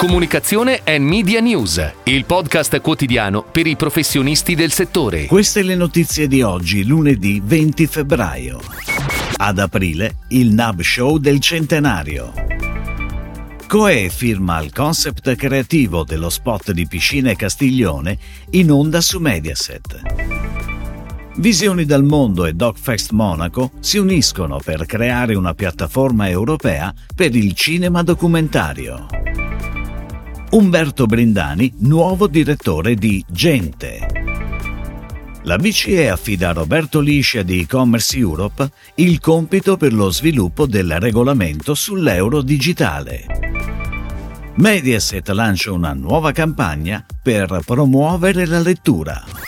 Comunicazione e Media News, il podcast quotidiano per i professionisti del settore. Queste le notizie di oggi, lunedì 20 febbraio. Ad aprile, il NAB Show del centenario. Coe firma il concept creativo dello spot di Piscine Castiglione in onda su Mediaset. Visioni dal mondo e DocFest Monaco si uniscono per creare una piattaforma europea per il cinema documentario. Umberto Brindani, nuovo direttore di Gente. La BCE affida a Roberto Liscia di e-commerce Europe il compito per lo sviluppo del regolamento sull'euro digitale. Mediaset lancia una nuova campagna per promuovere la lettura.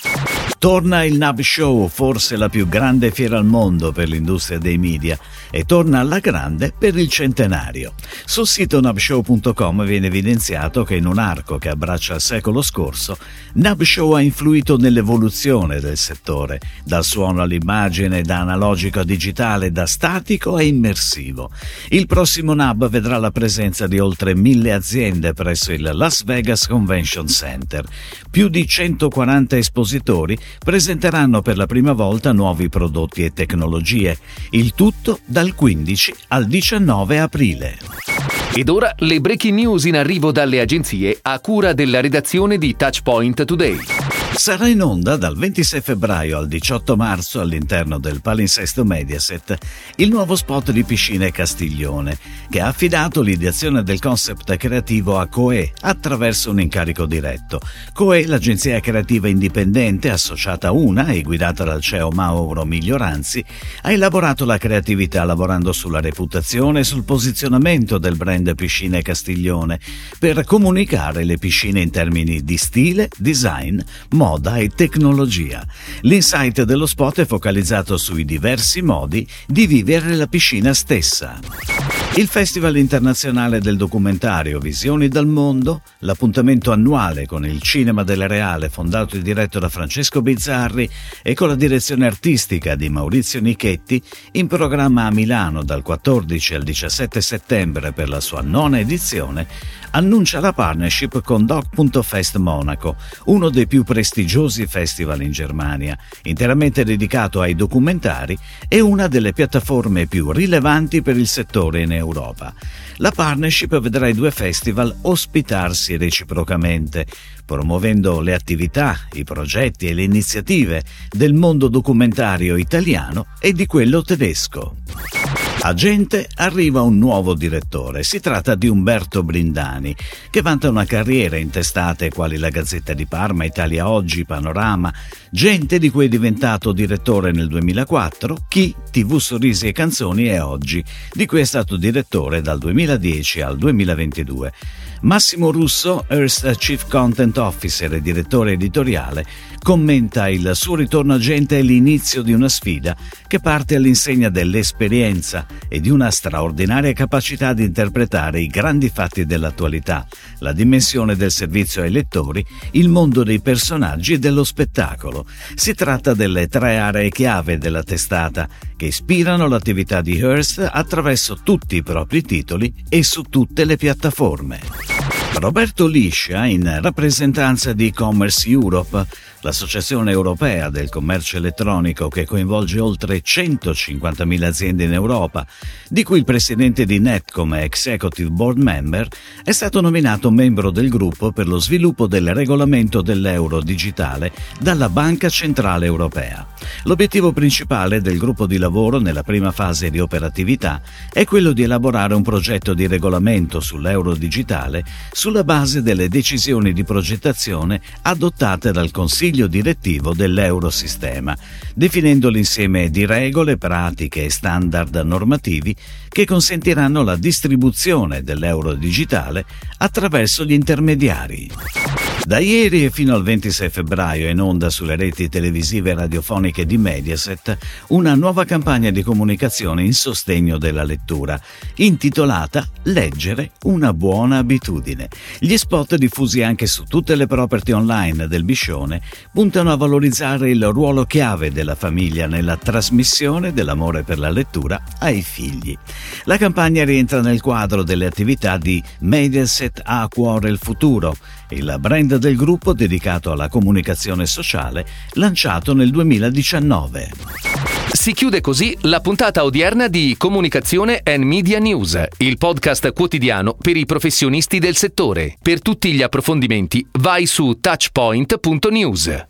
Torna il NAB Show, forse la più grande fiera al mondo per l'industria dei media, e torna alla grande per il centenario. Sul sito nabshow.com viene evidenziato che in un arco che abbraccia il secolo scorso, NAB Show ha influito nell'evoluzione del settore, dal suono all'immagine, da analogico a digitale, da statico a immersivo. Il prossimo NAB vedrà la presenza di oltre mille aziende presso il Las Vegas Convention Center, più di 140 espositori presenteranno per la prima volta nuovi prodotti e tecnologie, il tutto dal 15 al 19 aprile. Ed ora le breaking news in arrivo dalle agenzie a cura della redazione di Touchpoint Today. Sarà in onda dal 26 febbraio al 18 marzo all'interno del palinsesto Mediaset il nuovo spot di Piscine Castiglione, che ha affidato l'ideazione del concept creativo a Coe attraverso un incarico diretto. Coe, l'agenzia creativa indipendente associata a una e guidata dal CEO Mauro Miglioranzi, ha elaborato la creatività lavorando sulla reputazione e sul posizionamento del brand Piscine Castiglione per comunicare le piscine in termini di stile, design, moda e tecnologia. L'insight dello spot è focalizzato sui diversi modi di vivere la piscina stessa. Il Festival internazionale del documentario Visioni dal mondo, l'appuntamento annuale con il Cinema del Reale fondato e diretto da Francesco Bizzarri e con la direzione artistica di Maurizio Nichetti, in programma a Milano dal 14 al 17 settembre per la sua nona edizione, annuncia la partnership con Doc.fest Monaco, uno dei più prestigiosi festival in Germania, interamente dedicato ai documentari e una delle piattaforme più rilevanti per il settore in Europa. Europa. La partnership vedrà i due festival ospitarsi reciprocamente, promuovendo le attività, i progetti e le iniziative del mondo documentario italiano e di quello tedesco. A Gente arriva un nuovo direttore. Si tratta di Umberto Brindani, che vanta una carriera in testate quali la Gazzetta di Parma, Italia Oggi, Panorama, Gente di cui è diventato direttore nel 2004, Chi, TV Sorrisi e Canzoni e Oggi, di cui è stato direttore dal 2010 al 2022. Massimo Russo, Hearst Chief Content Officer e direttore editoriale, commenta il suo ritorno a gente e l'inizio di una sfida che parte all'insegna dell'esperienza e di una straordinaria capacità di interpretare i grandi fatti dell'attualità, la dimensione del servizio ai lettori, il mondo dei personaggi e dello spettacolo. Si tratta delle tre aree chiave della testata che ispirano l'attività di Hearst attraverso tutti i propri titoli e su tutte le piattaforme. Roberto Liscia, in rappresentanza di e-commerce Europe, l'associazione europea del commercio elettronico che coinvolge oltre 150.000 aziende in Europa, di cui il presidente di Netcom e executive board member, è stato nominato membro del gruppo per lo sviluppo del regolamento dell'euro digitale dalla Banca Centrale Europea. L'obiettivo principale del gruppo di lavoro nella prima fase di operatività è quello di elaborare un progetto di regolamento sull'euro digitale sulla base delle decisioni di progettazione adottate dal Consiglio direttivo dell'Eurosistema, definendo l'insieme di regole, pratiche e standard normativi che consentiranno la distribuzione dell'euro digitale attraverso gli intermediari. Da ieri fino al 26 febbraio in onda sulle reti televisive e radiofoniche di Mediaset una nuova campagna di comunicazione in sostegno della lettura, intitolata Leggere una buona abitudine. Gli spot diffusi anche su tutte le property online del Biscione puntano a valorizzare il ruolo chiave della famiglia nella trasmissione dell'amore per la lettura ai figli. La campagna rientra nel quadro delle attività di Mediaset a cuore il futuro, il brand del gruppo dedicato alla comunicazione sociale lanciato nel 2019. Si chiude così la puntata odierna di Comunicazione and Media News, il podcast quotidiano per i professionisti del settore. Per tutti gli approfondimenti vai su touchpoint.news.